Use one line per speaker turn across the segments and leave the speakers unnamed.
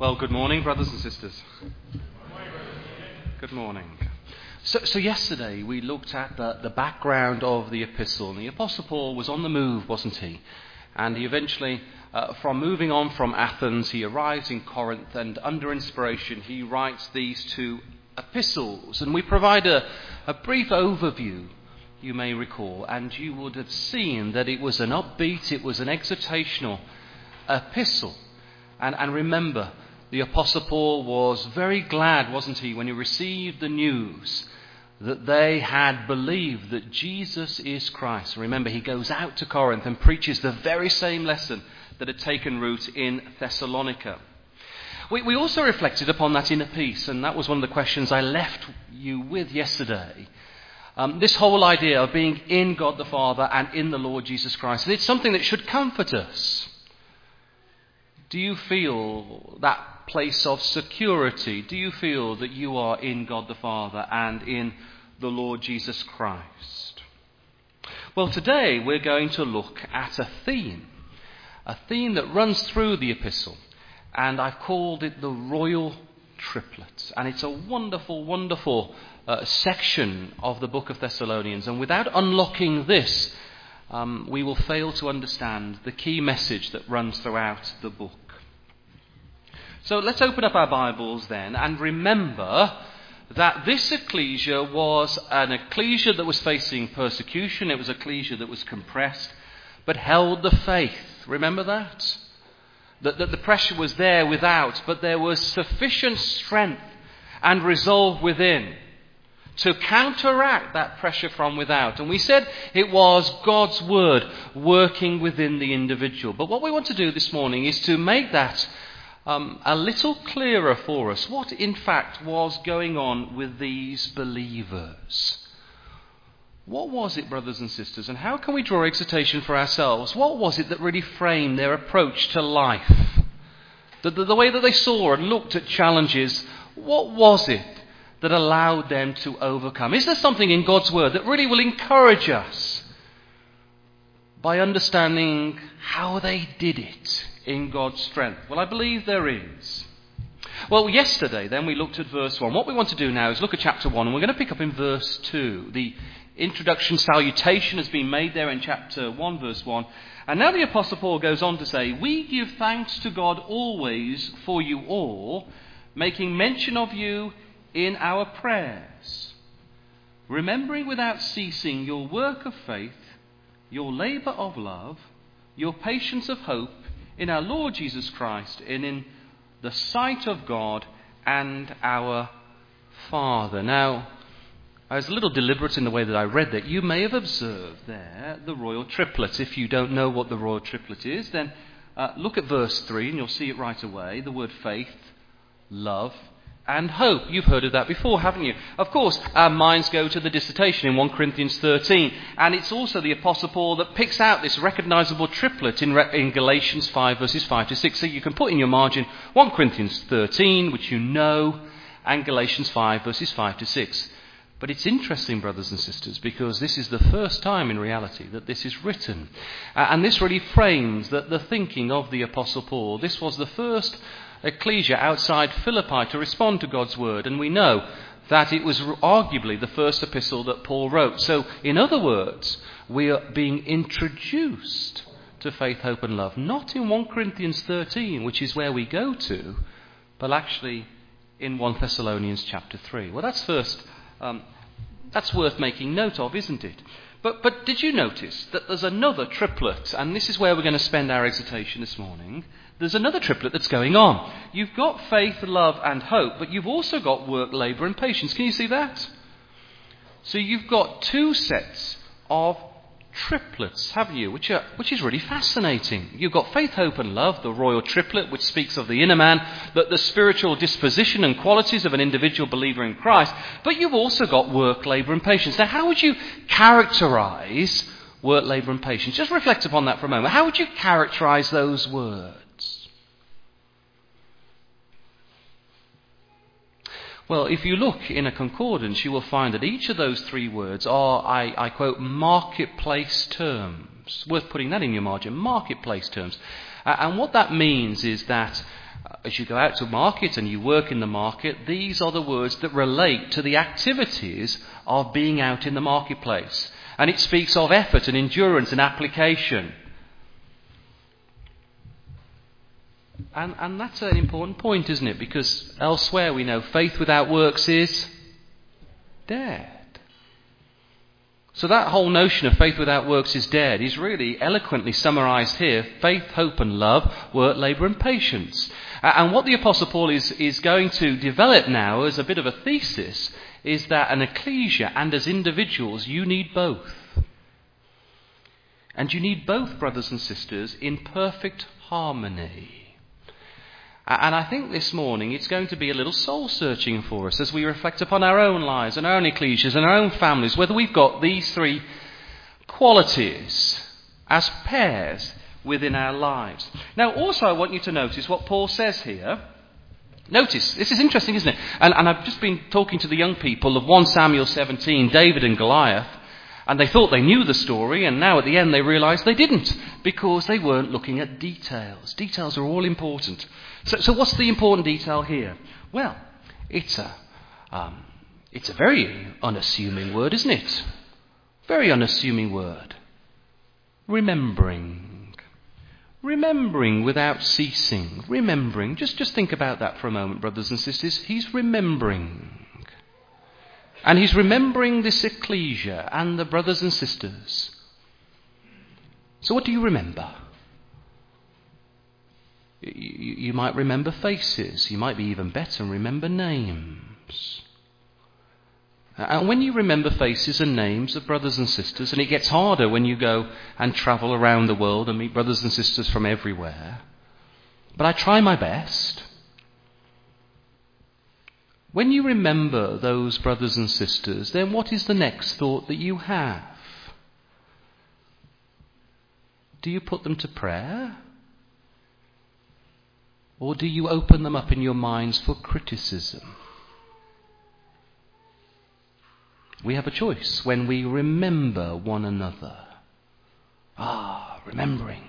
Well, good morning, brothers and sisters. Good morning. So, so yesterday we looked at the, the background of the epistle, and the Apostle Paul was on the move, wasn't he? And he eventually, uh, from moving on from Athens, he arrives in Corinth, and under inspiration, he writes these two epistles. And we provide a, a brief overview, you may recall, and you would have seen that it was an upbeat, it was an exhortational epistle. And, and remember, the Apostle Paul was very glad, wasn't he, when he received the news that they had believed that Jesus is Christ. Remember, he goes out to Corinth and preaches the very same lesson that had taken root in Thessalonica. We, we also reflected upon that inner peace, and that was one of the questions I left you with yesterday. Um, this whole idea of being in God the Father and in the Lord Jesus Christ. And it's something that should comfort us. Do you feel that place of security? Do you feel that you are in God the Father and in the Lord Jesus Christ? Well, today we're going to look at a theme, a theme that runs through the epistle, and I've called it the royal triplet. And it's a wonderful, wonderful uh, section of the book of Thessalonians. And without unlocking this, um, we will fail to understand the key message that runs throughout the book. So let's open up our Bibles then and remember that this ecclesia was an ecclesia that was facing persecution. It was a ecclesia that was compressed, but held the faith. Remember that? That, that the pressure was there without, but there was sufficient strength and resolve within to counteract that pressure from without. And we said it was God's Word working within the individual. But what we want to do this morning is to make that um, a little clearer for us what, in fact, was going on with these believers. What was it, brothers and sisters, and how can we draw exhortation for ourselves? What was it that really framed their approach to life? The, the, the way that they saw and looked at challenges, what was it that allowed them to overcome? Is there something in God's Word that really will encourage us by understanding how they did it in God's strength? Well, I believe there is. Well, yesterday then we looked at verse 1. What we want to do now is look at chapter 1 and we're going to pick up in verse 2. The introduction salutation has been made there in chapter 1, verse 1. And now the Apostle Paul goes on to say, We give thanks to God always for you all, making mention of you in our prayers, remembering without ceasing your work of faith, your labour of love, your patience of hope in our Lord Jesus Christ and in the sight of God and our Father. Now, I was a little deliberate in the way that I read that. You may have observed there the royal triplet. If you don't know what the royal triplet is, then uh, look at verse 3 and you'll see it right away. The word faith, love, and hope. You've heard of that before, haven't you? Of course, our minds go to the dissertation in 1 Corinthians 13, and it's also the Apostle Paul that picks out this recognizable triplet in, in Galatians 5, verses 5 to 6. So you can put in your margin 1 Corinthians 13, which you know, and Galatians 5, verses 5 to 6. But it's interesting, brothers and sisters, because this is the first time in reality that this is written. Uh, and this really frames the, the thinking of the Apostle Paul. This was the first ecclesia outside Philippi to respond to God's word, and we know that it was arguably the first epistle that Paul wrote. So, in other words, we are being introduced to faith, hope, and love, not in 1 Corinthians 13, which is where we go to, but actually in 1 Thessalonians chapter 3. Well, that's first, um, that's worth making note of, isn't it? But, but did you notice that there's another triplet, and this is where we're going to spend our exhortation this morning, there's another triplet that's going on. You've got faith, love, and hope, but you've also got work, labour, and patience. Can you see that? So you've got two sets of triplets, have you? Which, are, which is really fascinating. You've got faith, hope, and love, the royal triplet, which speaks of the inner man, that the spiritual disposition and qualities of an individual believer in Christ. But you've also got work, labour, and patience. Now, how would you characterize work, labour, and patience? Just reflect upon that for a moment. How would you characterize those words? Well, if you look in a concordance, you will find that each of those three words are, I, I quote, marketplace terms. Worth putting that in your margin, marketplace terms. Uh, and what that means is that uh, as you go out to market and you work in the market, these are the words that relate to the activities of being out in the marketplace. And it speaks of effort and endurance and application. And, and that's an important point, isn't it? Because elsewhere we know faith without works is dead. So that whole notion of faith without works is dead is really eloquently summarized here faith, hope, and love, work, labor, and patience. And what the Apostle Paul is, is going to develop now as a bit of a thesis is that an ecclesia and as individuals, you need both. And you need both, brothers and sisters, in perfect harmony. And I think this morning it's going to be a little soul searching for us as we reflect upon our own lives and our own ecclesias and our own families, whether we've got these three qualities as pairs within our lives. Now, also, I want you to notice what Paul says here. Notice, this is interesting, isn't it? And, and I've just been talking to the young people of 1 Samuel 17, David and Goliath. And they thought they knew the story, and now at the end they realized they didn't because they weren't looking at details. Details are all important. So, so what's the important detail here? Well, it's a, um, it's a very unassuming word, isn't it? Very unassuming word. Remembering. Remembering without ceasing. Remembering. Just, just think about that for a moment, brothers and sisters. He's remembering. And he's remembering this ecclesia and the brothers and sisters. So, what do you remember? You, you might remember faces. You might be even better and remember names. And when you remember faces and names of brothers and sisters, and it gets harder when you go and travel around the world and meet brothers and sisters from everywhere, but I try my best. When you remember those brothers and sisters, then what is the next thought that you have? Do you put them to prayer? Or do you open them up in your minds for criticism? We have a choice when we remember one another. Ah, remembering.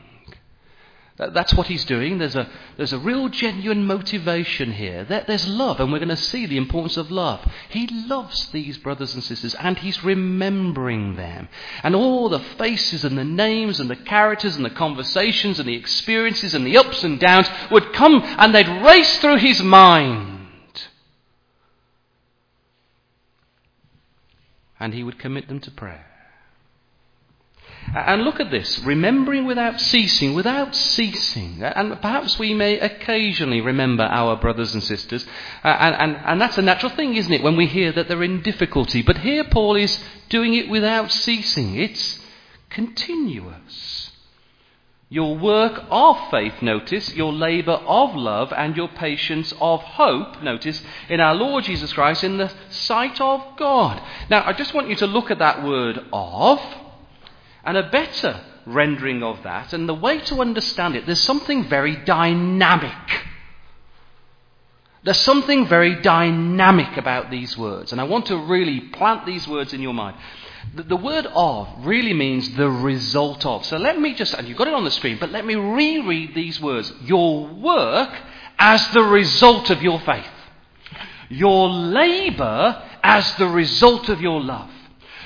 That's what he's doing. There's a, there's a real genuine motivation here. there's love, and we're going to see the importance of love. He loves these brothers and sisters, and he's remembering them. And all the faces and the names and the characters and the conversations and the experiences and the ups and downs would come and they'd race through his mind. And he would commit them to prayer. And look at this remembering without ceasing, without ceasing. And perhaps we may occasionally remember our brothers and sisters. And, and, and that's a natural thing, isn't it, when we hear that they're in difficulty. But here Paul is doing it without ceasing, it's continuous. Your work of faith, notice, your labour of love, and your patience of hope, notice, in our Lord Jesus Christ in the sight of God. Now, I just want you to look at that word of. And a better rendering of that, and the way to understand it, there's something very dynamic. There's something very dynamic about these words, and I want to really plant these words in your mind. The, the, word of really means the result of. So let me just, and you've got it on the screen, but let me reread these words. Your work as the result of your faith. Your labour as the result of your love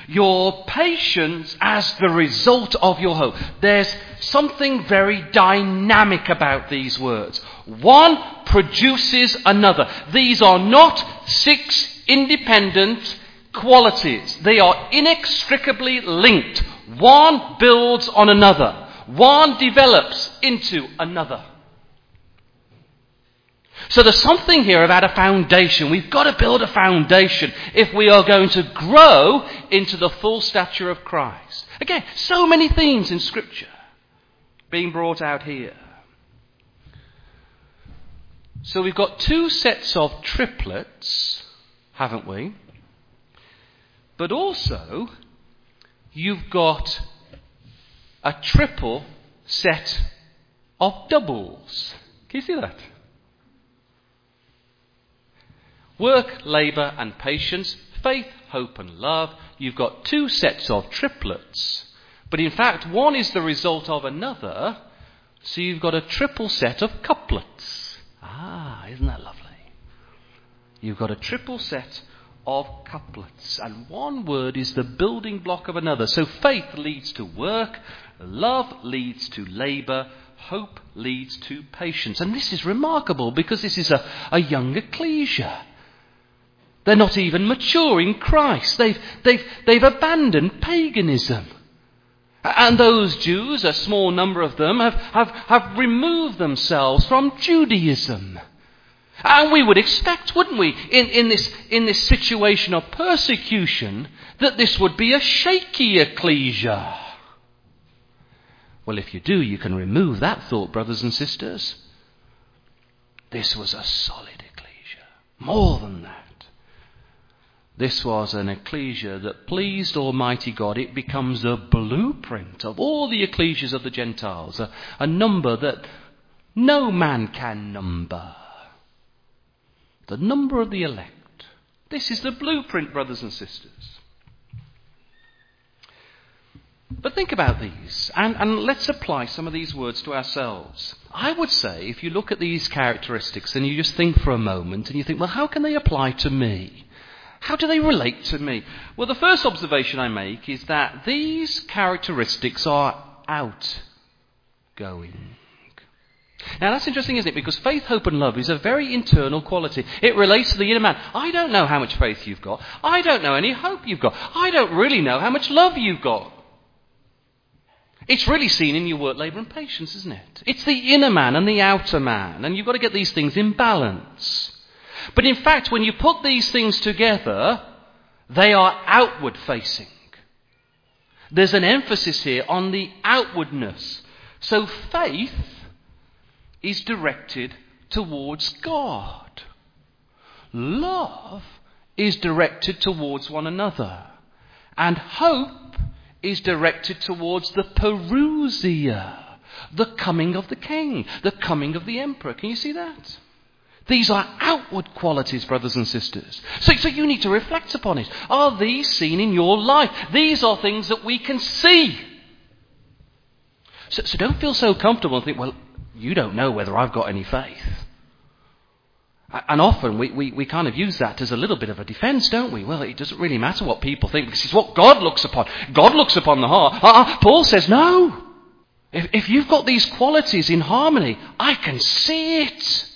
your patience as the result of your hope. There's something very dynamic about these words. One produces another. These are not six independent qualities. They are inextricably linked. One builds on another. One develops into another. So there's something here about a foundation. We've got to build a foundation if we are going to grow into the full stature of Christ. Again, so many themes in Scripture being brought out here. So we've got two sets of triplets, haven't we? But also, you've got a triple set of doubles. Can you see that? Work, labour, and patience, faith, hope, and love. You've got two sets of triplets. But in fact, one is the result of another, so you've got a triple set of couplets. Ah. Isn't that lovely? You've got a triple set of couplets, and one word is the building block of another. So faith leads to work, love leads to labour, hope leads to patience. And this is remarkable because this is a, a young ecclesia. They're not even mature in Christ. They've, they've, they've abandoned paganism. And those Jews, a small number of them, have, have, have removed themselves from Judaism. And we would expect, wouldn't we, in, in, this, in this situation of persecution, that this would be a shaky ecclesia. Well, if you do, you can remove that thought, brothers and sisters. This was a solid ecclesia. More than that. This was an ecclesia that pleased Almighty God. It becomes a blueprint of all the ecclesias of the Gentiles, a, a number that no man can number. The number of the elect. This is the blueprint, brothers and sisters. But think about these, and, and, let's apply some of these words to ourselves. I would say, if you look at these characteristics and you just think for a moment and you think, well, how can they apply to me? How do they relate to me? Well, the first observation I make is that these characteristics are outgoing. Now that's interesting, isn't it? Because faith, hope, and love is a very internal quality. It relates to the inner man. I don't know how much faith you've got. I don't know any hope you've got. I don't really know how much love you've got. It's really seen in your work, labour, and patience, isn't it? It's the inner man and the outer man, and you've got to get these things in balance. But in fact, when you put these things together, they are outward facing. There's an emphasis here on the outwardness. So faith is directed towards God. Love is directed towards one another. And hope is directed towards the Parousia, the coming of the king, the coming of the emperor. Can you see that? These are outward qualities, brothers and sisters. So, so you need to reflect upon it. Are these seen in your life? These are things that we can see. So, so don't feel so comfortable and think, well, you don't know whether I've got any faith. And often we, we, we kind of use that as a little bit of a defense, don't we? Well, it doesn't really matter what people think because it's what God looks upon. God looks upon the heart. Uh, Paul says, no. If, if you've got these qualities in harmony, I can see it.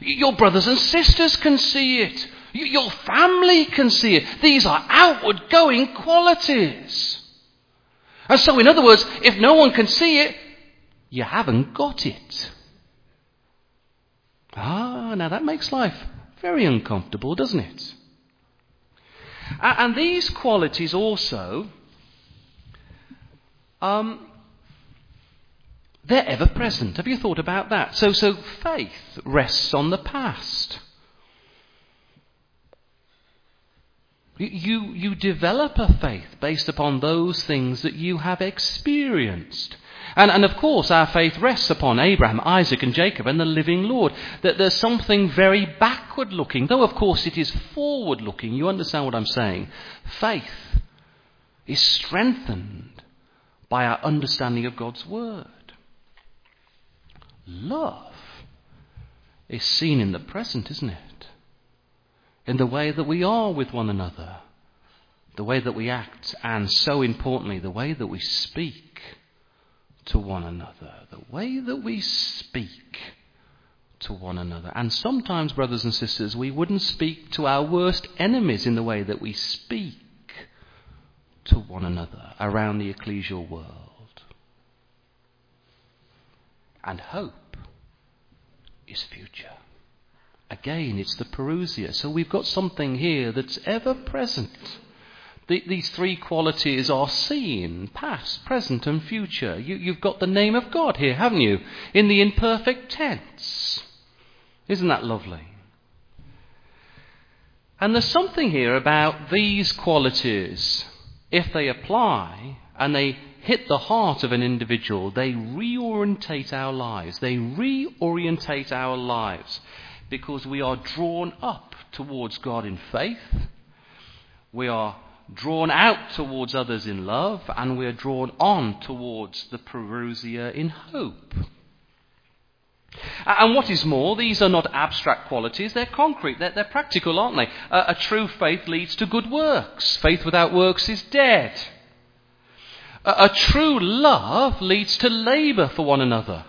Your brothers and sisters can see it. Your family can see it. These are outward going qualities. And so, in other words, if no one can see it, you haven't got it. Ah, now that makes life very uncomfortable, doesn't it? And these qualities also um, they're ever present. Have you thought about that? So, so faith rests on the past. You, you develop a faith based upon those things that you have experienced. And, and of course, our faith rests upon Abraham, Isaac, and Jacob and the living Lord. That there's something very backward looking, though of course it is forward looking. You understand what I'm saying? Faith is strengthened by our understanding of God's Word. Love is seen in the present, isn't it? In the way that we are with one another, the way that we act, and so importantly, the way that we speak to one another. The way that we speak to one another. And sometimes, brothers and sisters, we wouldn't speak to our worst enemies in the way that we speak to one another around the ecclesial world and hope is future. Again, it's the parousia. So we've got something here that's ever present. The, these three qualities are seen, past, present, and future. You, you've got the name of God here, haven't you? In the imperfect tense. Isn't that lovely? And there's something here about these qualities, if they apply and they hit the heart of an individual, they reorientate our lives. They reorientate our lives because we are drawn up towards God in faith. We are drawn out towards others in love, and we are drawn on towards the Parousia in hope. And what is more, these are not abstract qualities, they're concrete, they're, they're practical, aren't they? A, a true faith leads to good works. Faith without works is dead. A, true love leads to labour for one another.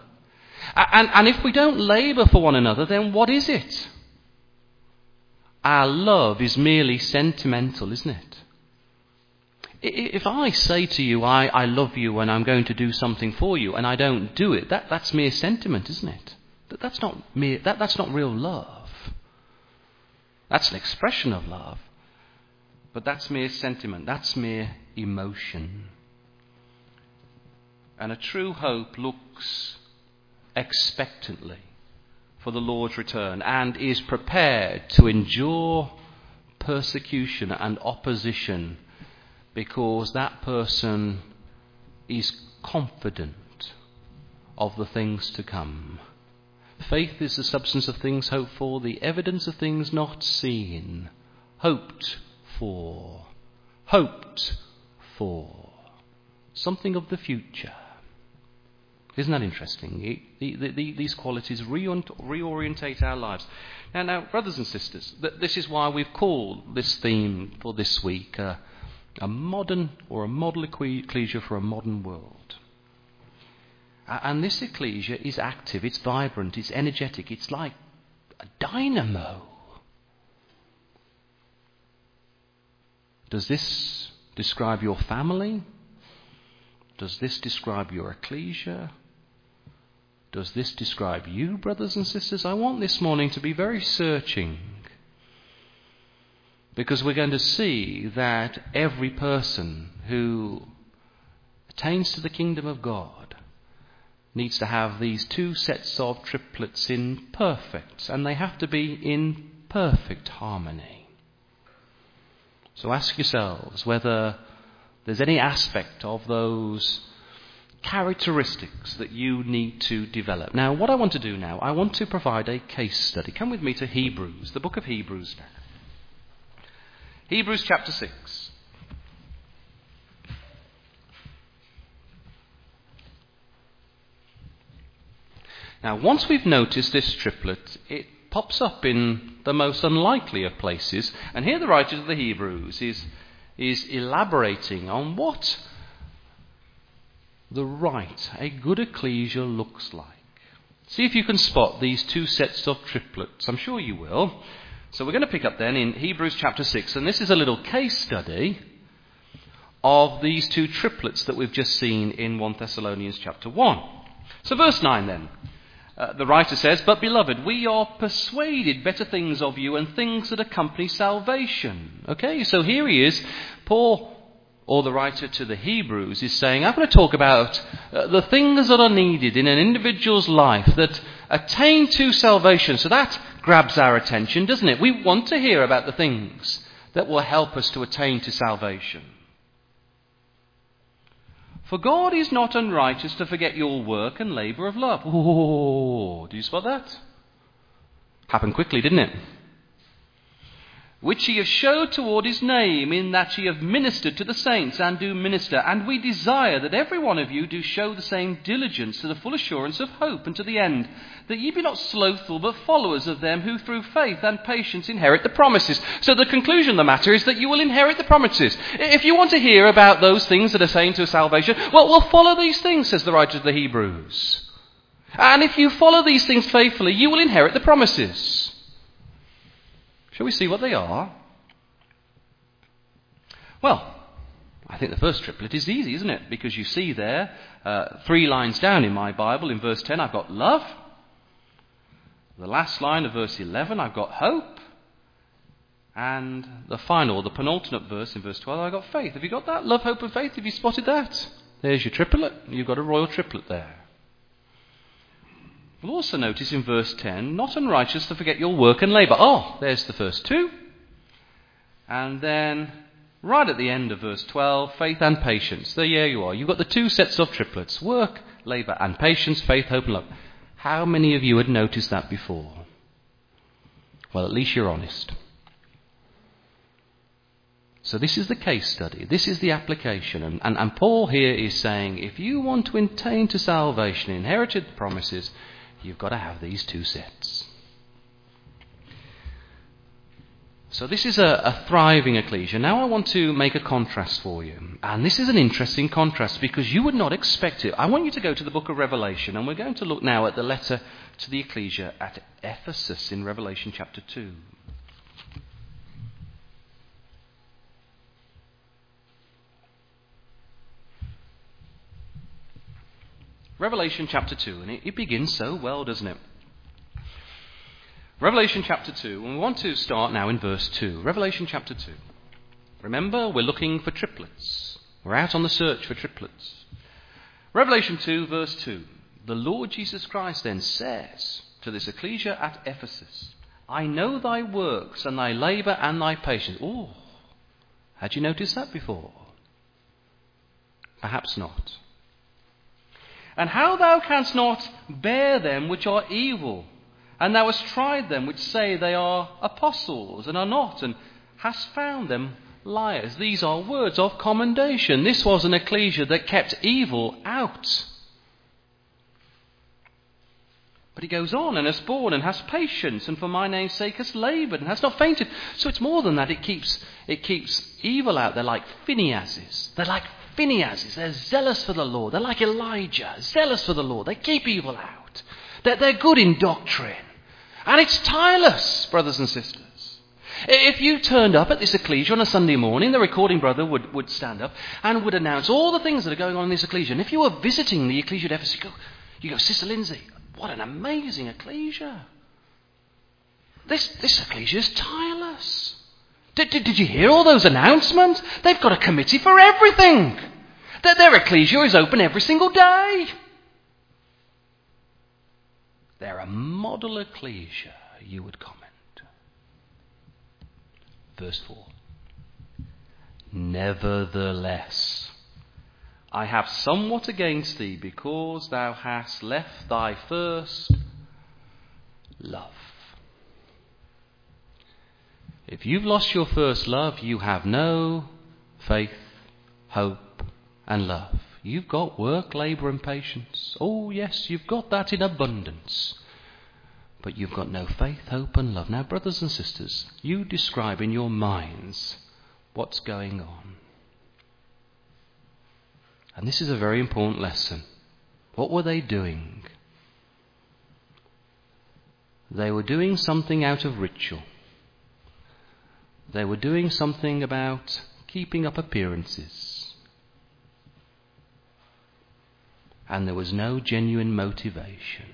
And, and if we don't labour for one another, then what is it? Our love is merely sentimental, isn't it? If I say to you, I, I love you and I'm going to do something for you, and I don't do it, that, that's mere sentiment, isn't it? That, that's, not mere, that, that's not real love. That's an expression of love. But that's mere sentiment, that's mere emotion. And a true hope looks expectantly for the Lord's return and is prepared to endure persecution and opposition because that person is confident of the things to come. Faith is the substance of things hoped for, the evidence of things not seen, hoped for, hoped for, something of the future. Isn't that interesting? The, the, the, these qualities reorientate our lives. Now, now, brothers and sisters, this is why we've called this theme for this week uh, a modern or a model ecclesia for a modern world. And this ecclesia is active, it's vibrant, it's energetic, it's like a dynamo. Does this describe your family? Does this describe your ecclesia? Does this describe you, brothers and sisters? I want this morning to be very searching because we're going to see that every person who attains to the kingdom of God needs to have these two sets of triplets in perfect, and they have to be in perfect harmony. So ask yourselves whether there's any aspect of those characteristics that you need to develop. Now, what I want to do now, I want to provide a case study. Come with me to Hebrews, the book of Hebrews now. Hebrews chapter 6. Now, once we've noticed this triplet, it pops up in the most unlikely of places. And here the writer of the Hebrews is, is elaborating on what the right, a good ecclesia looks like. See if you can spot these two sets of triplets. I'm sure you will. So we're going to pick up then in Hebrews chapter 6, and this is a little case study of these two triplets that we've just seen in 1 Thessalonians chapter 1. So, verse 9 then. Uh, the writer says, But beloved, we are persuaded better things of you and things that accompany salvation. Okay, so here he is. Paul, or the writer to the Hebrews, is saying, I'm going to talk about uh, the things that are needed in an individual's life that attain to salvation. So that grabs our attention, doesn't it? We want to hear about the things that will help us to attain to salvation. For God is not unrighteous to forget your work and labour of love. Oh, do you spot that? Happened quickly, didn't it? Which ye have showed toward his name, in that ye have ministered to the saints and do minister. And we desire that every one of you do show the same diligence to the full assurance of hope and to the end, that ye be not slothful, but followers of them who through faith and patience inherit the promises. So the conclusion of the matter is that you will inherit the promises. If you want to hear about those things that are saying to salvation, well, we'll follow these things, says the writer of the Hebrews. And if you follow these things faithfully, you will inherit the promises. Shall we see what they are? Well, I think the first triplet is easy, isn't it? Because you see there, uh, three lines down in my Bible, in verse 10, I've got love. The last line of verse 11, I've got hope. And the final, the penultimate verse in verse 12, I've got faith. Have you got that? Love, hope, and faith. Have you spotted that? There's your triplet. You've got a royal triplet there. We'll also notice in verse 10, not unrighteous to forget your work and labour. Oh, there's the first two. And then, right at the end of verse 12, faith and patience. There you are. You've got the two sets of triplets work, labour, and patience, faith, hope, and love. How many of you had noticed that before? Well, at least you're honest. So, this is the case study. This is the application. And, and, and Paul here is saying if you want to attain to salvation, inherited promises, you've got to have these two sets. So this is a, a, thriving ecclesia. Now I want to make a contrast for you. And this is an interesting contrast because you would not expect it. I want you to go to the book of Revelation, and we're going to look now at the letter to the ecclesia at Ephesus in Revelation chapter 2. Revelation chapter 2, and it, it begins so well, doesn't it? Revelation chapter 2, and we want to start now in verse 2. Revelation chapter 2. Remember, we're looking for triplets. We're out on the search for triplets. Revelation 2, verse 2. The Lord Jesus Christ then says to this ecclesia at Ephesus, I know thy works and thy labour and thy patience. Oh, had you noticed that before? Perhaps not. And how thou canst not bear them which are evil and thou hast tried them which say they are apostles and are not, and hast found them liars. These are words of commendation. This was an ecclesia that kept evil out. But he goes on and has borne and has patience, and for my name's sake has laboured and has not fainted. So it's more than that. It keeps, it keeps evil out. They're like Phinehas's. They're like Phinehas's. They're zealous for the Lord. They're like Elijah, zealous for the Lord. They keep evil out. They're, they're good in doctrine. And it's tireless, brothers and sisters. If you turned up at this ecclesia on a Sunday morning, the recording brother would, would stand up and would announce all the things that are going on in this ecclesia. And if you were visiting the ecclesia at Ephesus, you go, you go Sister Lindsay, what an amazing ecclesia. This, this ecclesia is tireless. Did, did, did you hear all those announcements? They've got a committee for everything. Their, their ecclesia is open every single day. They're a model ecclesia, you would comment. Verse 4 Nevertheless, I have somewhat against thee, because thou hast left thy first love. If you've lost your first love, you have no faith, hope, and love. You've got work, labour, and patience. Oh, yes, you've got that in abundance. But you've got no faith, hope, and love. Now, brothers and sisters, you describe in your minds what's going on. And this is a very important lesson. What were they doing? They were doing something out of ritual. They were doing something about keeping up appearances. and there was no genuine motivation.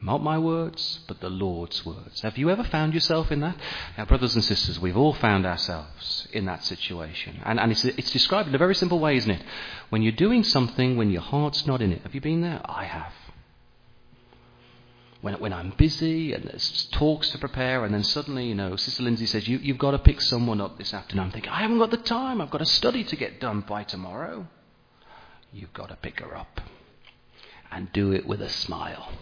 Not my words, but the Lord's words. Have you ever found yourself in that? Now, brothers and sisters, we've all found ourselves in that situation. And, and it's, it's described in a very simple way, isn't it? When you're doing something when your heart's not in it. Have you been there? I have. When, when I'm busy and there's talks to prepare, and then suddenly, you know, Sister Lindsay says, you, You've got to pick someone up this afternoon. I'm thinking, I haven't got the time. I've got a study to get done by tomorrow you've got to pick her up and do it with a smile.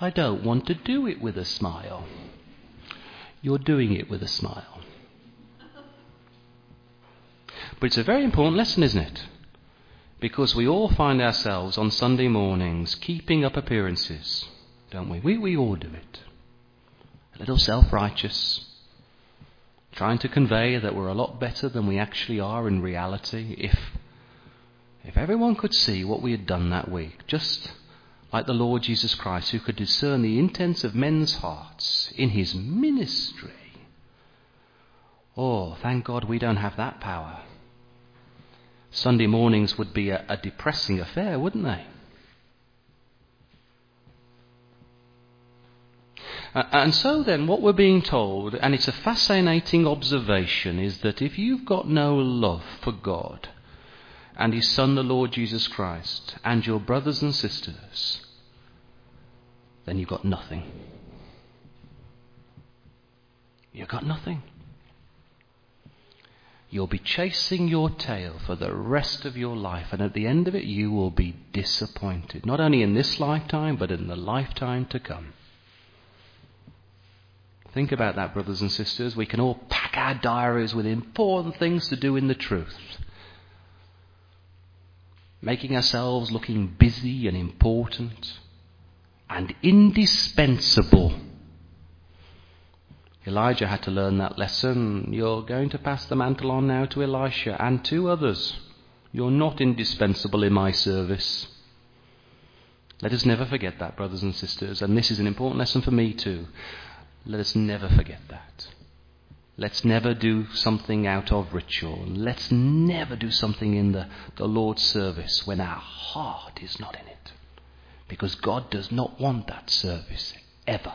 I don't want to do it with a smile. You're doing it with a smile. But it's a very important lesson, isn't it? Because we all find ourselves on Sunday mornings keeping up appearances, don't we? We, we all do it. A little self righteous, trying to convey that we're a lot better than we actually are in reality, if if everyone could see what we had done that week, just like the Lord Jesus Christ, who could discern the intents of men's hearts in his ministry. Oh, thank God we don't have that power. Sunday mornings would be a, a depressing affair, wouldn't they? and so then, what we're being told, and it's a fascinating observation, is that if you've got no love for God, and His Son, the Lord Jesus Christ, and your brothers and sisters, then you've got nothing. You've got nothing. You'll be chasing your tail for the rest of your life, and at the end of it, you will be disappointed, not only in this lifetime, but in the lifetime to come. Think about that, brothers and sisters. We can all pack our diaries with important things to do in the truth. making ourselves looking busy and important and indispensable. Elijah had to learn that lesson. You're going to pass the mantle on now to Elisha and to others. You're not indispensable in my service. Let us never forget that, brothers and sisters, and this is an important lesson for me too. Let us never forget that. Let's never do something out of ritual. Let's never do something in the, the Lord's service when our heart is not in it. Because God does not want that service ever.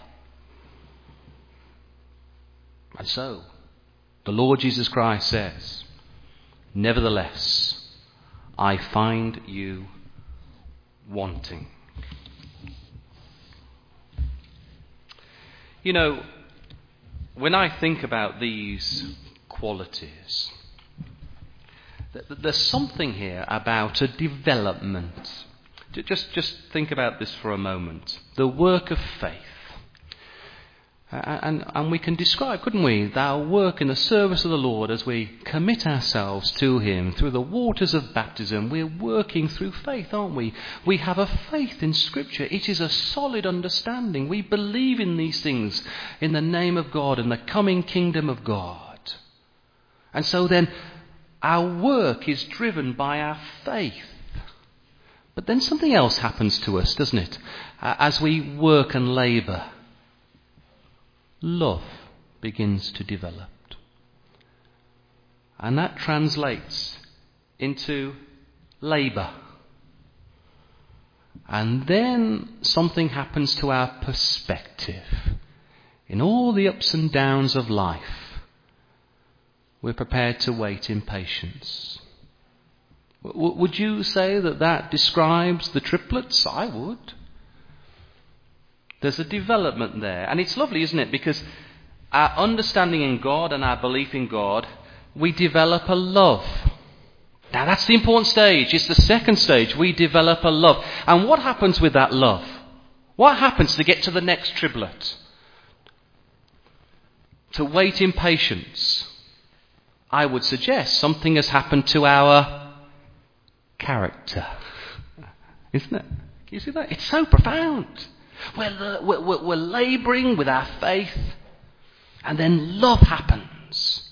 And so, the Lord Jesus Christ says, Nevertheless, I find you wanting. You know, when I think about these qualities, there's something here about a development. Just, just think about this for a moment. The work of faith. Uh, and, and we can describe, couldn't we, our work in the service of the Lord as we commit ourselves to Him through the waters of baptism. We're working through faith, aren't we? We have a faith in Scripture. It is a solid understanding. We believe in these things in the name of God and the coming kingdom of God. And so then, our work is driven by our faith. But then something else happens to us, doesn't it? Uh, as we work and labour love begins to develop. And that translates into labour. And then something happens to our perspective. In all the ups and downs of life, we're prepared to wait in patience. W- would you say that that describes the triplets? I would. There's a development there. And it's lovely, isn't it? Because our understanding in God and our belief in God, we develop a love. Now that's the important stage. It's the second stage. We develop a love. And what happens with that love? What happens to get to the next triplet? To wait in patience. I would suggest something has happened to our character. Isn't it? Can you see that? It's so profound. We're, we're, we're laboring with our faith, and then love happens.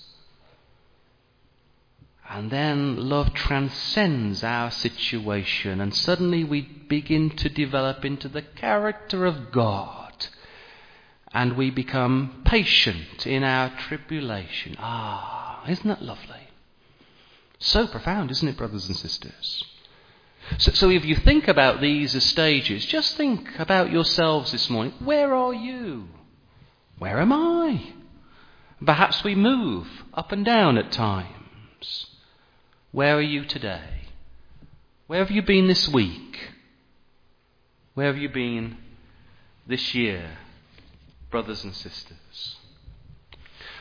And then love transcends our situation, and suddenly we begin to develop into the character of God. And we become patient in our tribulation. Ah, isn't that lovely? So profound, isn't it, brothers and sisters? So, so if you think about these as stages, just think about yourselves this morning. Where are you? Where am I? Perhaps we move up and down at times. Where are you today? Where have you been this week? Where have you been this year, brothers and sisters?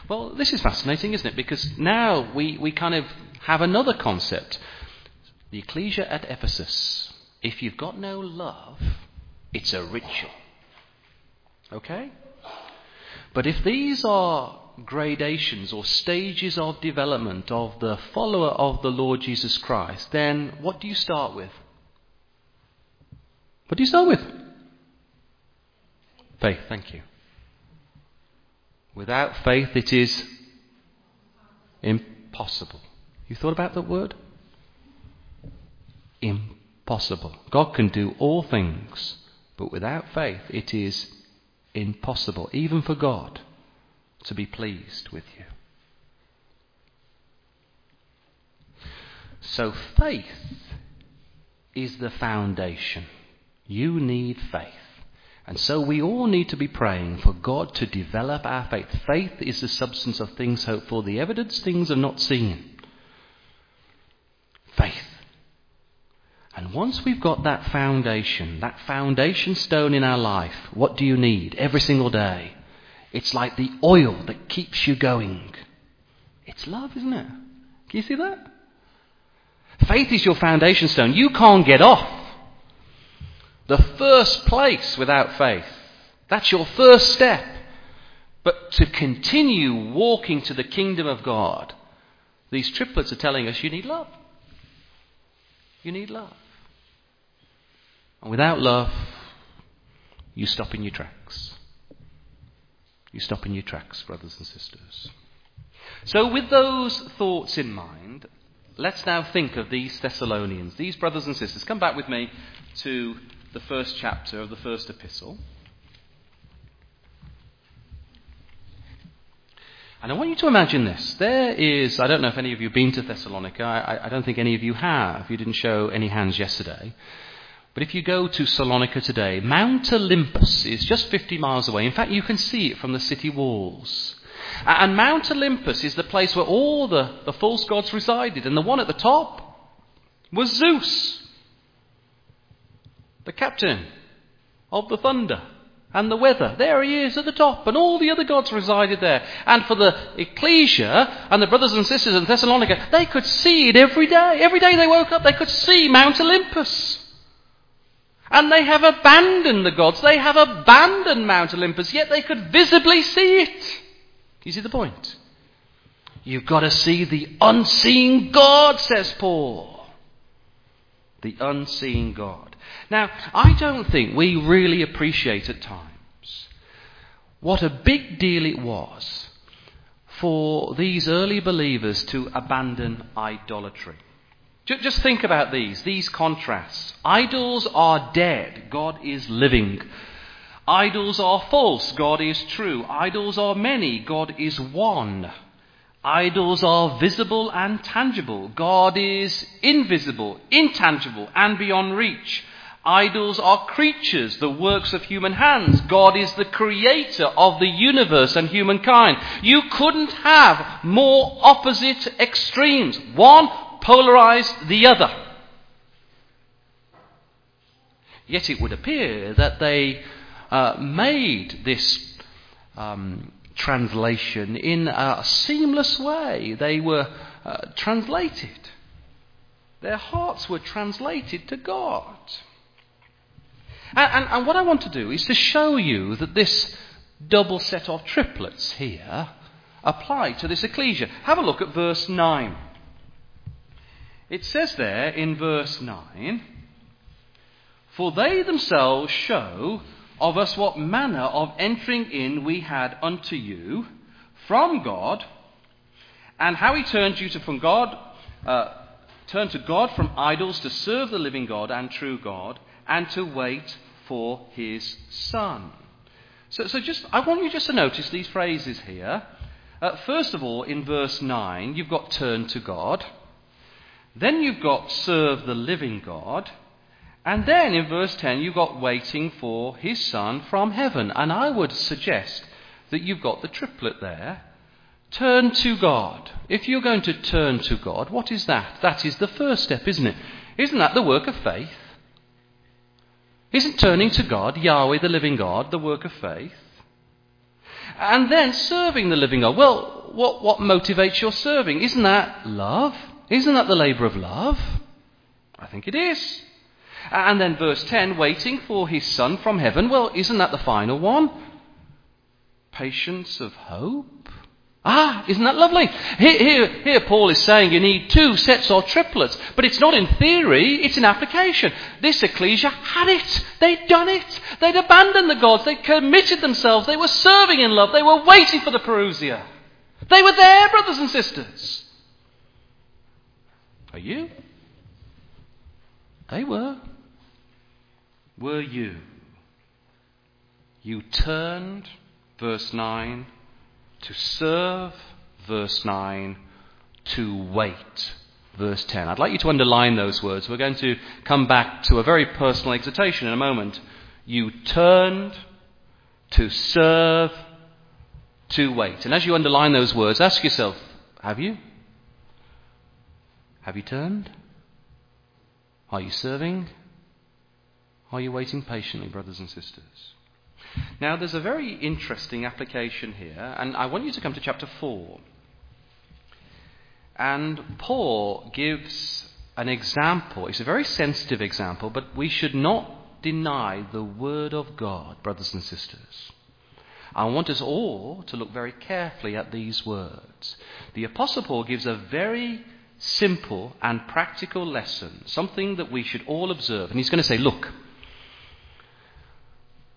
Well, this is fascinating, isn't it? Because now we, we kind of have another concept. The ecclesia at Ephesus, if you've got no love, it's a ritual. Okay? But if these are gradations or stages of development of the follower of the Lord Jesus Christ, then what do you start with? What do you start with? Faith, thank you. Without faith, it is impossible. You thought about that word? Impossible. God can do all things, but without faith it is impossible, even for God, to be pleased with you. So faith is the foundation. You need faith. And so we all need to be praying for God to develop our faith. Faith is the substance of things hoped for, the evidence things are not seen. Faith. And once we've got that foundation, that foundation stone in our life, what do you need every single day? It's like the oil that keeps you going. It's love, isn't it? Can you see that? Faith is your foundation stone. You can't get off. The first place without faith. That's your first step. But to continue walking to the kingdom of God, these triplets are telling us you need love. You need love. And without love, you stop in your tracks. You stop in your tracks, brothers and sisters. So, with those thoughts in mind, let's now think of these Thessalonians, these brothers and sisters. Come back with me to the first chapter of the first epistle. And I want you to imagine this. There is, I don't know if any of you have been to Thessalonica. I, I, don't think any of you have. You didn't show any hands yesterday. But if you go to Salonika today, Mount Olympus is just 50 miles away. In fact, you can see it from the city walls. And Mount Olympus is the place where all the, the false gods resided. And the one at the top was Zeus, the captain of the thunder and the weather. There he is at the top, and all the other gods resided there. And for the ecclesia and the brothers and sisters in Thessalonica, they could see it every day. Every day they woke up, they could see Mount Olympus. And they have abandoned the gods. They have abandoned Mount Olympus, yet they could visibly see it. You see the point? You've got to see the unseen God, says Paul. The unseen God. Now, I don't think we really appreciate at times what a big deal it was for these early believers to abandon idolatry. Just think about these, these contrasts. Idols are dead, God is living. Idols are false, God is true. Idols are many, God is one. Idols are visible and tangible. God is invisible, intangible, and beyond reach. Idols are creatures, the works of human hands. God is the creator of the universe and humankind. You couldn't have more opposite extremes. One polarized the other. Yet it would appear that they uh, made this um, translation in a seamless way. They were uh, translated. Their hearts were translated to God. And, and, and what I want to do is to show you that this double set of triplets here apply to this ecclesia. Have a look at verse 9. It says there in verse 9, For they themselves show of us what manner of entering in we had unto you from God, and how he turned you to from God, uh, turned to God from idols to serve the living God and true God, and to wait for his son. So, so just, I want you just to notice these phrases here. Uh, first of all, in verse 9, you've got turn to God. Then you've got serve the living God. And then in verse 10, you've got waiting for his son from heaven. And I would suggest that you've got the triplet there. Turn to God. If you're going to turn to God, what is that? That is the first step, isn't it? Isn't that the work of faith? Isn't turning to God, Yahweh the living God, the work of faith? And then serving the living God. Well, what, what motivates your serving? Isn't that love? Isn't that the labour of love? I think it is. And then verse 10, waiting for his son from heaven. Well, isn't that the final one? Patience of hope? Ah, isn't that lovely? Here, here, here, Paul is saying you need two sets or triplets, but it's not in theory, it's in application. This ecclesia had it. They'd done it. They'd abandoned the gods. They'd committed themselves. They were serving in love. They were waiting for the parousia. They were there, brothers and sisters. Are you? They were. Were you? You turned, verse 9 to serve, verse 9, to wait, verse 10. I'd like you to underline those words. We're going to come back to a very personal exhortation in a moment. You turned to serve, to wait. And as you underline those words, ask yourself have you? Have you turned? Are you serving? Are you waiting patiently, brothers and sisters? Now, there's a very interesting application here, and I want you to come to chapter 4. And Paul gives an example. It's a very sensitive example, but we should not deny the Word of God, brothers and sisters. I want us all to look very carefully at these words. The Apostle Paul gives a very simple and practical lesson, something that we should all observe. And he's going to say, Look,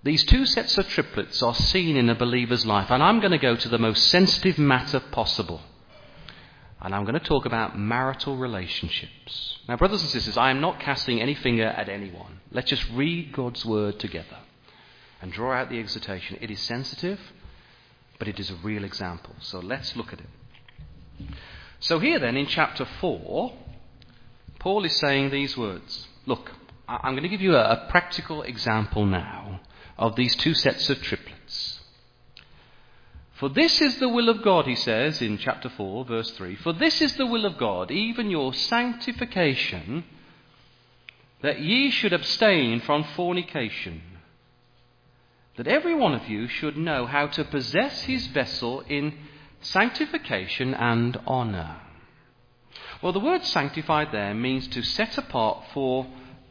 These two sets of triplets are seen in a believer's life, and I'm going to go to the most sensitive matter possible. And I'm going to talk about marital relationships. Now, brothers and sisters, I am not casting any finger at anyone. Let's just read God's word together and draw out the exhortation. It is sensitive, but it is a real example. So let's look at it. So, here then in chapter 4, Paul is saying these words Look, I'm going to give you a, practical example now of these two sets of triplets. For this is the will of God, he says in chapter 4, verse 3. For this is the will of God, even your sanctification, that ye should abstain from fornication, that every one of you should know how to possess his vessel in sanctification and honour. Well, the word sanctified there means to set apart for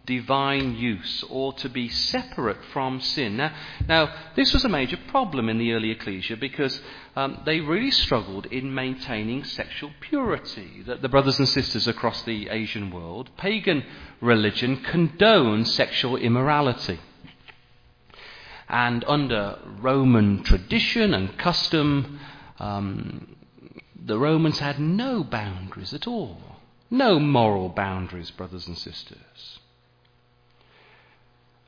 divine use or to be separate from sin. Now, now this was a major problem in the early ecclesia because um, they really struggled in maintaining sexual purity. The, the brothers and sisters across the Asian world, pagan religion condoned sexual immorality. And under Roman tradition and custom, um, the Romans had no boundaries at all. No moral boundaries, brothers and sisters.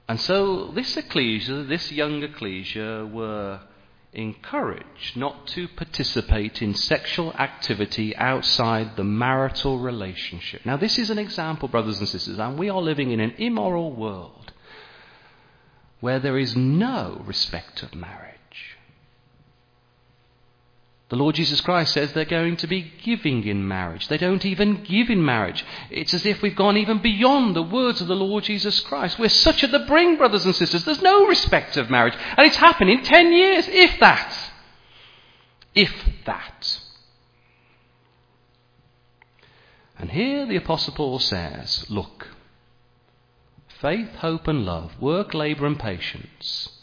And so this ecclesia, this young ecclesia, were encouraged not to participate in sexual activity outside the marital relationship. Now, this is an example, brothers and sisters, and we are living in an immoral world where there is no respect of marriage. The Lord Jesus Christ says they're going to be giving in marriage. They don't even give in marriage. It's as if we've gone even beyond the words of the Lord Jesus Christ. We're such at the brink, brothers and sisters. There's no respect of marriage. And it's happened in 10 years, if that. If that. And here the Apostle Paul says, Look, faith, hope, and love, work, labour, and patience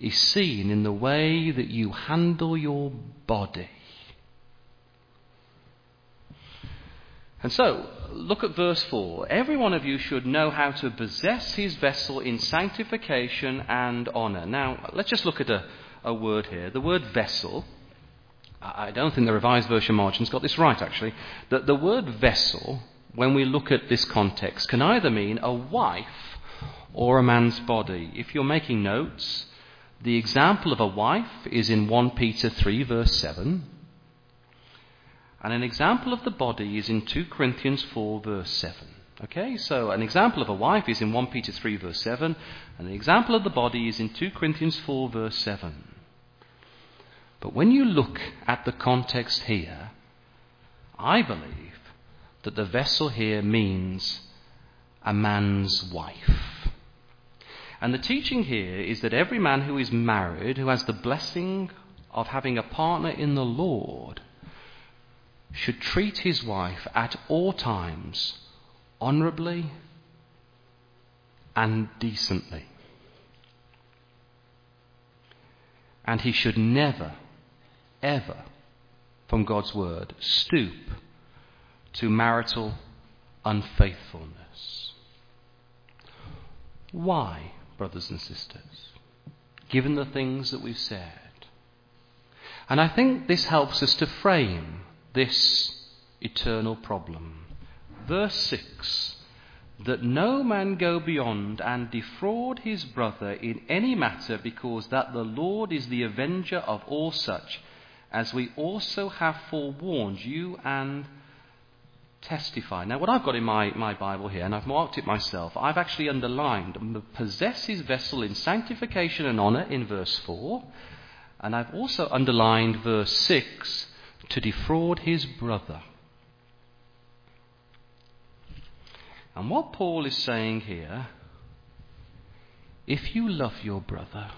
is seen in the way that you handle your body. And so, look at verse 4. Every one of you should know how to possess his vessel in sanctification and honour. Now, let's just look at a, a word here. The word vessel, I don't think the Revised Version margins got this right actually. That the word vessel, when we look at this context, can either mean a wife or a man's body. If you're making notes, the example of a wife is in 1 Peter 3, verse 7. And an example of the body is in 2 Corinthians 4, verse 7. Okay, so an example of a wife is in 1 Peter 3, verse 7, and the example of the body is in 2 Corinthians 4, verse 7. But when you look at the context here, I believe that the vessel here means a man's wife. And the teaching here is that every man who is married, who has the blessing of having a partner in the Lord, should treat his wife at all times honourably and decently. And he should never, ever, from God's word, stoop to marital unfaithfulness. Why? Brothers and sisters, given the things that we've said. And I think this helps us to frame this eternal problem. Verse 6 that no man go beyond and defraud his brother in any matter, because that the Lord is the avenger of all such, as we also have forewarned you and testify. Now, what I've got in my, my Bible here, and I've marked it myself, I've actually underlined possess his vessel in sanctification and honour in verse 4, and I've also underlined verse 6 to defraud his brother. And what Paul is saying here, if you love your brother,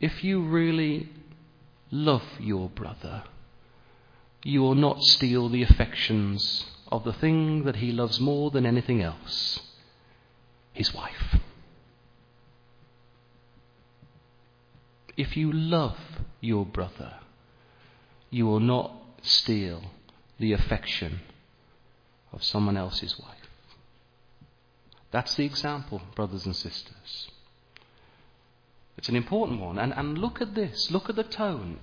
if you really love your brother, you will not steal the affections of the thing that he loves more than anything else his wife. If you love your brother, you will not steal the affection of someone else's wife. That's the example, brothers and sisters. It's an important one. And, and look at this. Look at the tone.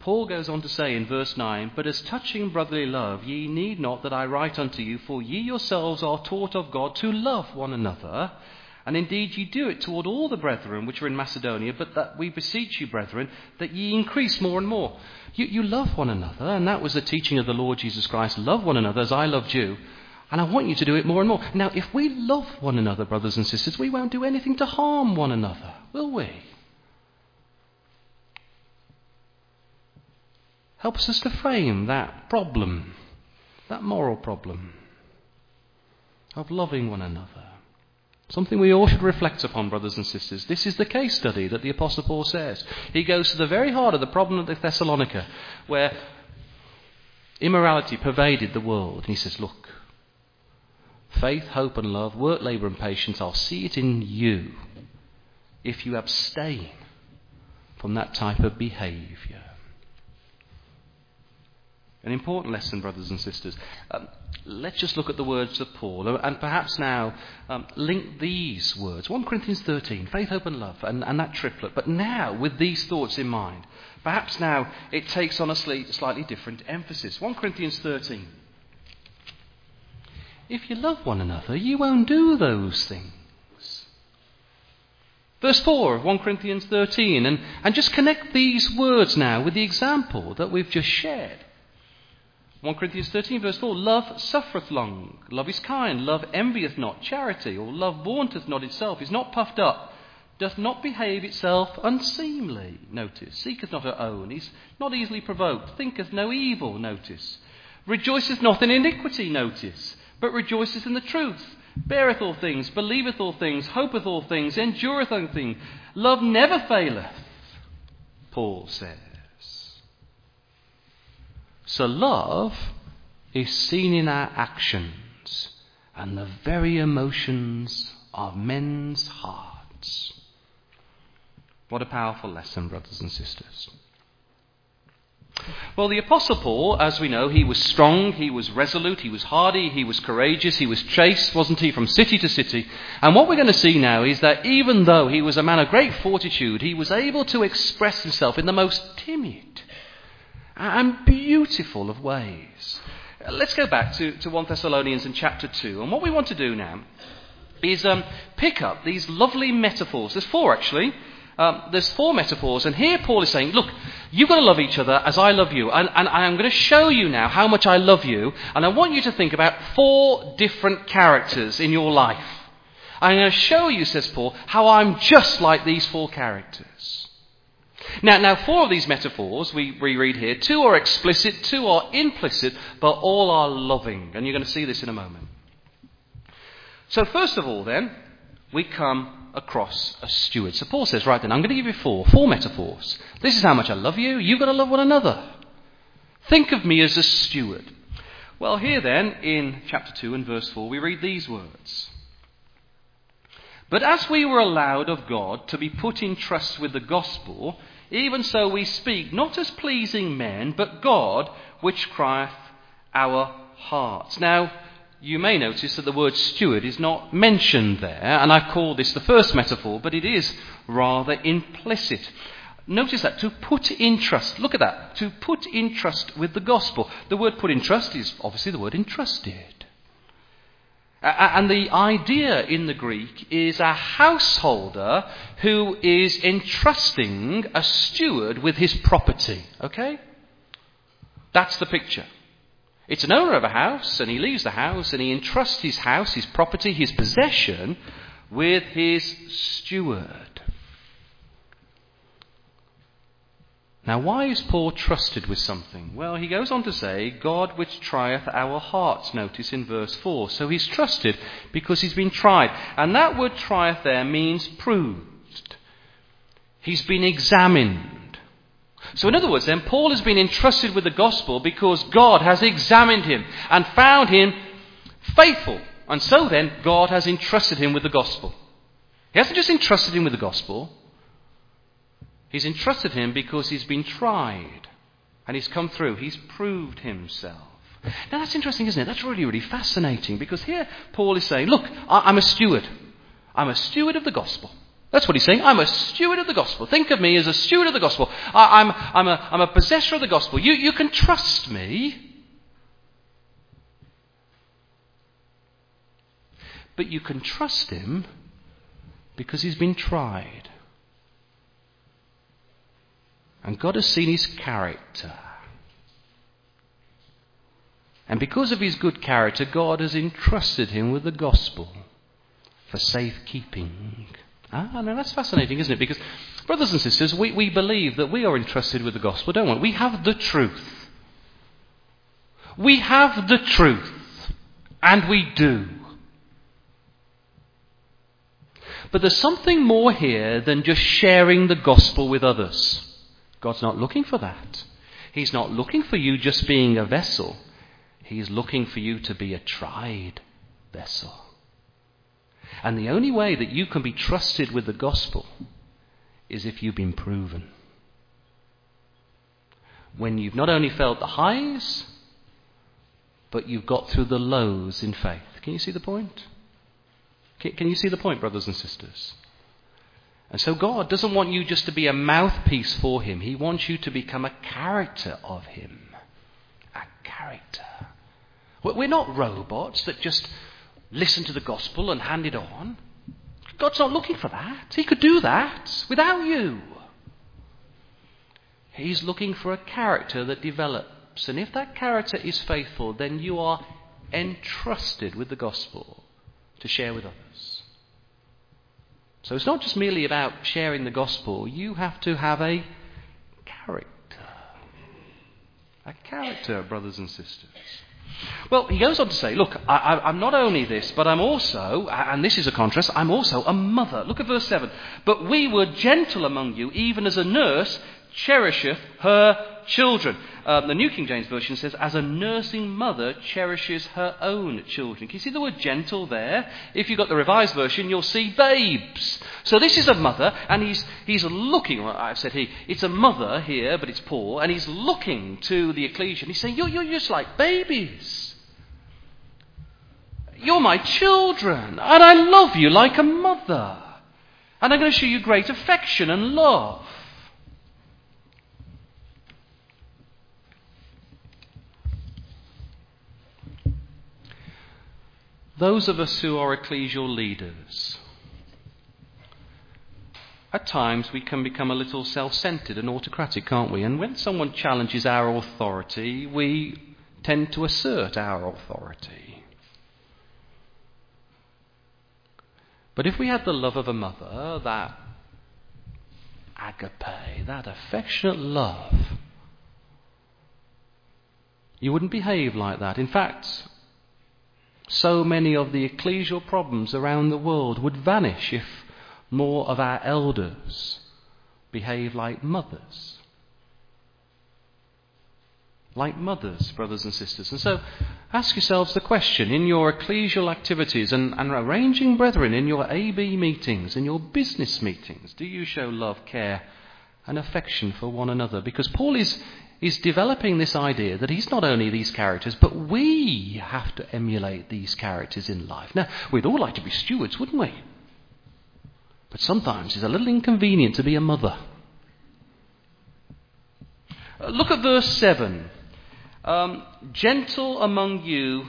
Paul goes on to say in verse 9, But as touching brotherly love, ye need not that I write unto you, for ye yourselves are taught of God to love one another. And indeed ye do it toward all the brethren which are in Macedonia, but that we beseech you, brethren, that ye increase more and more. You, you love one another, and that was the teaching of the Lord Jesus Christ. Love one another as I loved you. And I want you to do it more and more. Now, if we love one another, brothers and sisters, we won't do anything to harm one another, will we? Helps us to frame that problem, that moral problem of loving one another. Something we all should reflect upon, brothers and sisters. This is the case study that the Apostle Paul says. He goes to the very heart of the problem of the Thessalonica, where immorality pervaded the world. And he says, Look, faith, hope, and love, work, labour, and patience, I'll see it in you if you abstain from that type of behaviour. An important lesson, brothers and sisters. Um, let's just look at the words of Paul uh, and perhaps now um, link these words 1 Corinthians 13, faith, hope, and love, and, and, that triplet. But now, with these thoughts in mind, perhaps now it takes on a slightly different emphasis. 1 Corinthians 13. If you love one another, you won't do those things. Verse 4 of 1 Corinthians 13, and, and just connect these words now with the example that we've just shared. 1 Corinthians 13, verse 4 Love suffereth long, love is kind, love envieth not, charity, or love vaunteth not itself, is not puffed up, doth not behave itself unseemly, notice, seeketh not her own, is not easily provoked, thinketh no evil, notice, rejoiceth not in iniquity, notice, but rejoiceth in the truth, beareth all things, believeth all things, hopeth all things, endureth all things. Love never faileth, Paul says. So love is seen in our actions and the very emotions of men's hearts. What a powerful lesson, brothers and sisters. Well, the Apostle Paul, as we know, he was strong, he was resolute, he was hardy, he was courageous, he was chased, wasn't he, from city to city. And what we're going to see now is that even though he was a man of great fortitude, he was able to express himself in the most timid and beautiful of ways. Let's go back to, to 1 Thessalonians in chapter 2. And what we want to do now is um, pick up these lovely metaphors. There's four actually. Um, there's four metaphors, and here Paul is saying, Look, you've got to love each other as I love you. And, and I'm going to show you now how much I love you, and I want you to think about four different characters in your life. I'm going to show you, says Paul, how I'm just like these four characters. Now, now, four of these metaphors we, we read here, two are explicit, two are implicit, but all are loving. And you're going to see this in a moment. So, first of all, then, we come across a steward. So, Paul says, right then, I'm going to give you four, four metaphors. This is how much I love you. You've got to love one another. Think of me as a steward. Well, here then, in chapter 2 and verse 4, we read these words. But as we were allowed of God to be put in trust with the gospel, even so we speak, not as pleasing men, but God, which crieth our hearts. Now, you may notice that the word steward is not mentioned there, and I've called this the first metaphor, but it is rather implicit. Notice that, to put in trust. Look at that. To put in trust with the gospel. The word put in trust is obviously the word entrusted. And the idea in the Greek is a householder who is entrusting a steward with his property. Okay? That's the picture. It's an owner of a house, and he leaves the house, and he entrusts his house, his property, his possession with his steward. Now, why is Paul trusted with something? Well, he goes on to say, God which trieth our hearts, notice in verse 4. So he's trusted because he's been tried. And that word trieth there means proved. He's been examined. So, in other words, then, Paul has been entrusted with the gospel because God has examined him and found him faithful. And so then, God has entrusted him with the gospel. He hasn't just entrusted him with the gospel, He's entrusted him because he's been tried and he's come through. He's proved himself. Now that's interesting, isn't it? That's really, really fascinating because here Paul is saying, Look, I'm a steward. I'm a steward of the gospel. That's what he's saying. I'm a steward of the gospel. Think of me as a steward of the gospel. I, am I'm, I'm, a, I'm a possessor of the gospel. You, you can trust me. But you can trust him because he's been tried. And God has seen his character. And because of his good character, God has entrusted him with the gospel for safekeeping. Ah, now that's fascinating, isn't it? Because, brothers and sisters, we, we believe that we are entrusted with the gospel, don't we? We have the truth. We have the truth. And we do. But there's something more here than just sharing the gospel with others. God's not looking for that. He's not looking for you just being a vessel. He's looking for you to be a tried vessel. And the only way that you can be trusted with the gospel is if you've been proven. When you've not only felt the highs, but you've got through the lows in faith. Can you see the point? Can you see the point, brothers and sisters? And so God doesn't want you just to be a mouthpiece for Him, He wants you to become a character of Him. A character. We're not robots that just listen to the gospel and hand it on. God's not looking for that. He could do that without you. He's looking for a character that develops. And if that character is faithful, then you are entrusted with the gospel to share with others. So it's not just merely about sharing the gospel, you have to have a character. A character, brothers and sisters. Well, he goes on to say, Look, I, am not only this, but I'm also, and this is a contrast, I'm also a mother. Look at verse 7. But we were gentle among you, even as a nurse cherisheth her children. Um, the New King James Version says, as a nursing mother cherishes her own children. Can you see the word gentle there? If you've got the Revised Version, you'll see babes. So this is a mother, and he's, he's looking, well, I've said he, it's a mother here, but it's Paul, and he's looking to the ecclesia, and he's saying, you're, you're just like babies. You're my children, and I love you like a mother. And I'm going to show you great affection and love. Those of us who are ecclesial leaders, at times we can become a little self centered and autocratic, can't we? And when someone challenges our authority, we tend to assert our authority. But if we had the love of a mother, that agape, that affectionate love, you wouldn't behave like that. In fact, so many of the ecclesial problems around the world would vanish if more of our elders behave like mothers. Like mothers, brothers and sisters. And so ask yourselves the question in your ecclesial activities and, and arranging brethren in your AB meetings, in your business meetings, do you show love, care, and affection for one another? Because Paul is, is developing this idea that he's not only these characters, but we have to emulate these characters in life. Now, we'd all like to be stewards, wouldn't we? But sometimes it's a little inconvenient to be a mother. Uh, look at verse 7. Um, gentle among you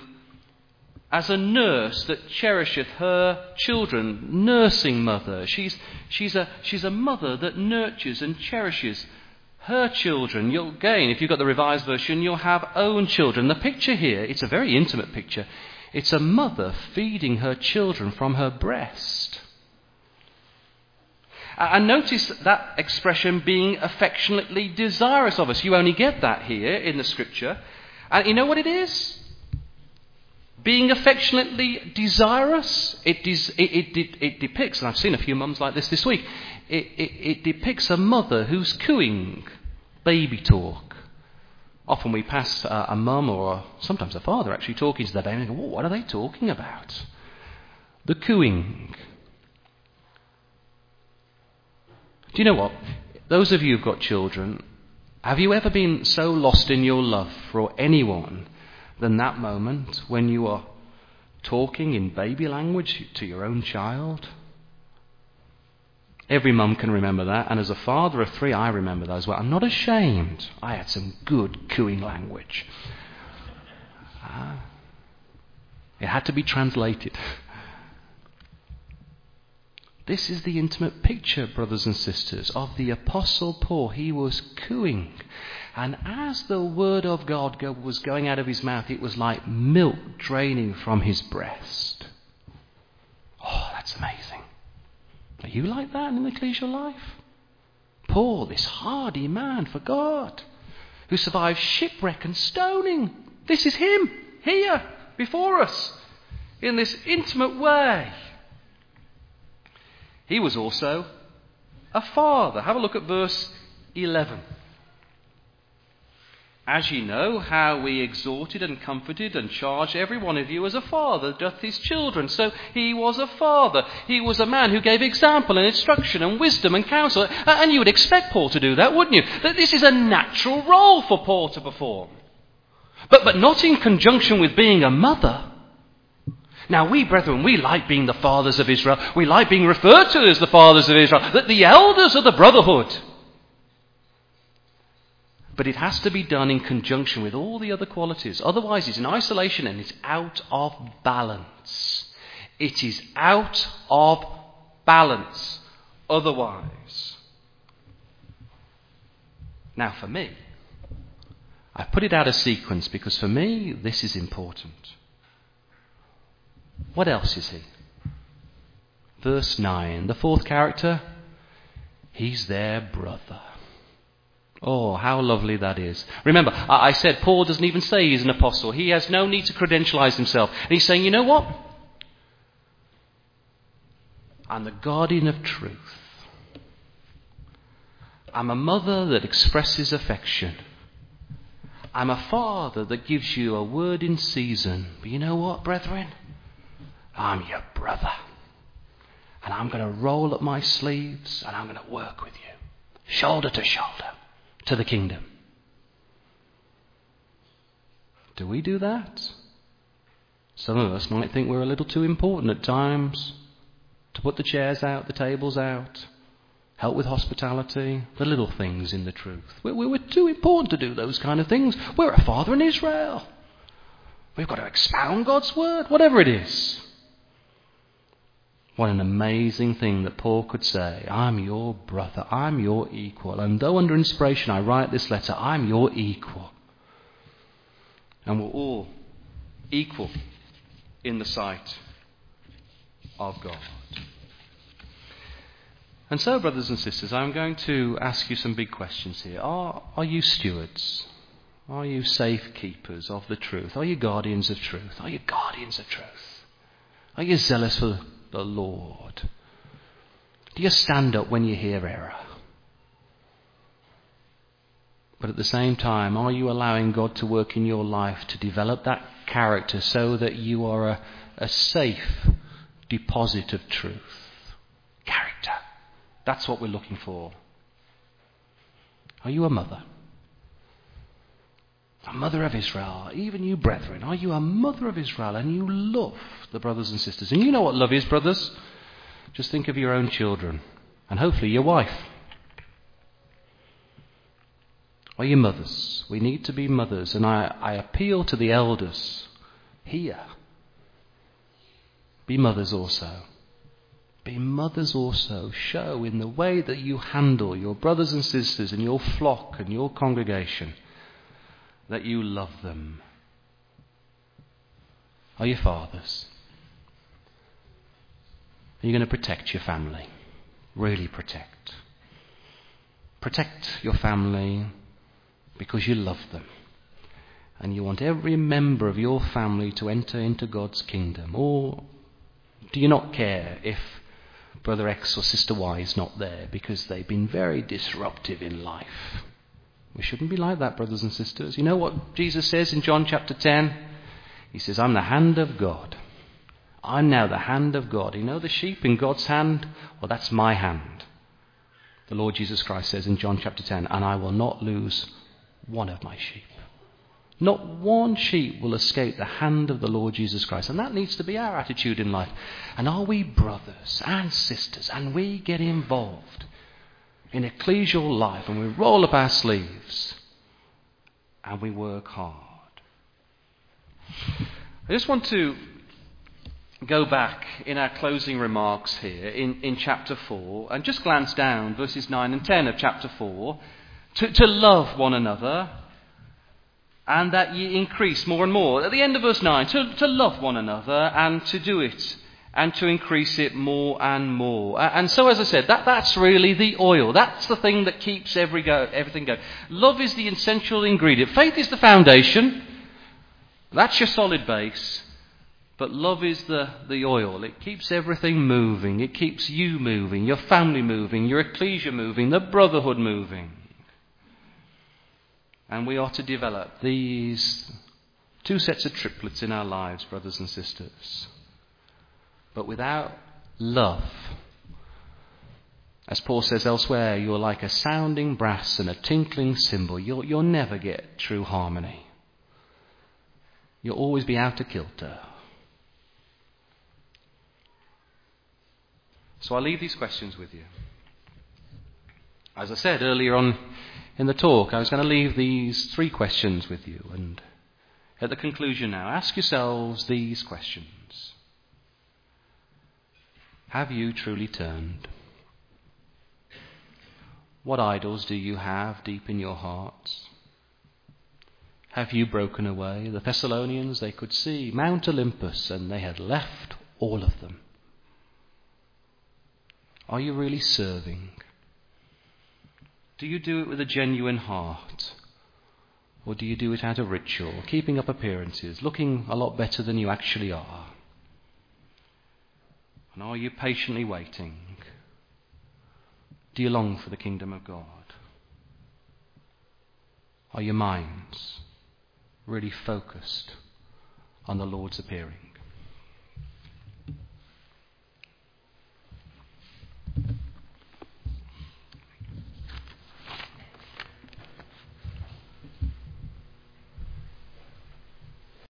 as a nurse that cherisheth her children, nursing mother. She's, she's, a, she's a mother that nurtures and cherishes her children. You'll, gain, if you've got the revised version, you'll have own children. The picture here, it's a very intimate picture. It's a mother feeding her children from her breast. And notice that expression being affectionately desirous of us. You only get that here in the scripture. And you know what it is? Being affectionately desirous, it, it, it, it, depicts, and I've seen a few mums like this this week, it, it, it depicts a mother who's cooing baby talk. Often we pass a, a mum or sometimes a father actually talking to their baby and go, what are they talking about? The cooing. Do you know what? Those of you who've got children, have you ever been so lost in your love for anyone than that moment when you are talking in baby language to your own child? Every mum can remember that, and as a father of three, I remember that as well. I'm not ashamed. I had some good cooing language. Uh, it had to be translated. This is the intimate picture, brothers and sisters, of the Apostle Paul. He was cooing. And as the Word of God was going out of his mouth, it was like milk draining from his breast. Oh, that's amazing. Are you like that in the ecclesial life? Paul, this hardy man for God, who survived shipwreck and stoning. This is him, here, before us, in this intimate way. He was also a father. Have a look at verse 11. As ye know how we exhorted and comforted and charged every one of you as a father doth his children. So he was a father. He was a man who gave example and instruction and wisdom and counsel. Uh, and you would expect Paul to do that, wouldn't you? That this is a natural role for Paul to perform. But, but not in conjunction with being a mother. Now, we, brethren, we like being the fathers of Israel. We like being referred to as the fathers of Israel, that the elders of the brotherhood. But it has to be done in conjunction with all the other qualities. Otherwise, it's in isolation and it's out of balance. It is out of balance. Otherwise. Now, for me, I've put it out of sequence because for me, this is important. What else is he? Verse 9, the fourth character, he's their brother. Oh, how lovely that is. Remember, I said Paul doesn't even say he's an apostle. He has no need to credentialize himself. And he's saying, you know what? I'm the guardian of truth. I'm a mother that expresses affection. I'm a father that gives you a word in season. But you know what, brethren? I'm your brother. And I'm going to roll up my sleeves and I'm going to work with you, shoulder to shoulder, to the kingdom. Do we do that? Some of us might think we're a little too important at times to put the chairs out, the tables out, help with hospitality, the little things in the truth. We're, we're, too important to do those kind of things. We're a father in Israel. We've got to expound God's word, whatever it is. What an amazing thing that Paul could say, I'm your brother, I'm your equal. And though under inspiration I write this letter, I'm your equal. And we're all equal in the sight of God. And so, brothers and sisters, I'm going to ask you some big questions here. Are, are you stewards? Are you safekeepers of the truth? Are you guardians of truth? Are you guardians of truth? Are you zealous for the Lord? Do you stand up when you hear error? But at the same time, are you allowing God to work in your life to develop that character so that you are a, a safe deposit of truth? Character. That's what we're looking for. Are you a mother? A mother of Israel, even you brethren, are you a mother of Israel and you love the brothers and sisters? And you know what love is, brothers? Just think of your own children and hopefully your wife. Are you mothers? We need to be mothers, and I, I appeal to the elders here. Be mothers also. Be mothers also. Show in the way that you handle your brothers and sisters and your flock and your congregation that you love them. Are you fathers? Are you going to protect your family? Really protect. Protect your family because you love them. And you want every member of your family to enter into God's kingdom. Or do you not care if brother X or sister Y is not there because they've been very disruptive in life? We shouldn't be like that, brothers and sisters. You know what Jesus says in John chapter 10? He says, I'm the hand of God. I'm now the hand of God. You know the sheep in God's hand? Well, that's my hand. The Lord Jesus Christ says in John chapter 10, and I will not lose one of my sheep. Not one sheep will escape the hand of the Lord Jesus Christ. And that needs to be our attitude in life. And are we brothers and sisters and we get involved in ecclesial life and we roll up our sleeves and we work hard? I just want to go back in our closing remarks here in, in chapter 4 and just glance down verses 9 and 10 of chapter 4 to, to love one another and that ye increase more and more. At the end of verse 9, to, to love one another and to do it and to increase it more and more. And so, as I said, that, that's really the oil. That's the thing that keeps every go, everything going. Love is the essential ingredient. Faith is the foundation. That's your solid base. But love is the, the oil. It keeps everything moving. It keeps you moving, your family moving, your ecclesia moving, the brotherhood moving. And we are to develop these two sets of triplets in our lives, brothers and sisters. But without love, as Paul says elsewhere, you're like a sounding brass and a tinkling cymbal. You'll, you'll never get true harmony. You'll always be out of kilter. So I'll leave these questions with you. As I said earlier on in the talk, I was going to leave these three questions with you. And at the conclusion now, ask yourselves these questions Have you truly turned? What idols do you have deep in your hearts? Have you broken away? The Thessalonians, they could see Mount Olympus and they had left all of them. Are you really serving? Do you do it with a genuine heart? Or do you do it out of ritual, keeping up appearances, looking a lot better than you actually are? And are you patiently waiting? Do you long for the kingdom of God? Are your minds really focused on the Lord's appearing?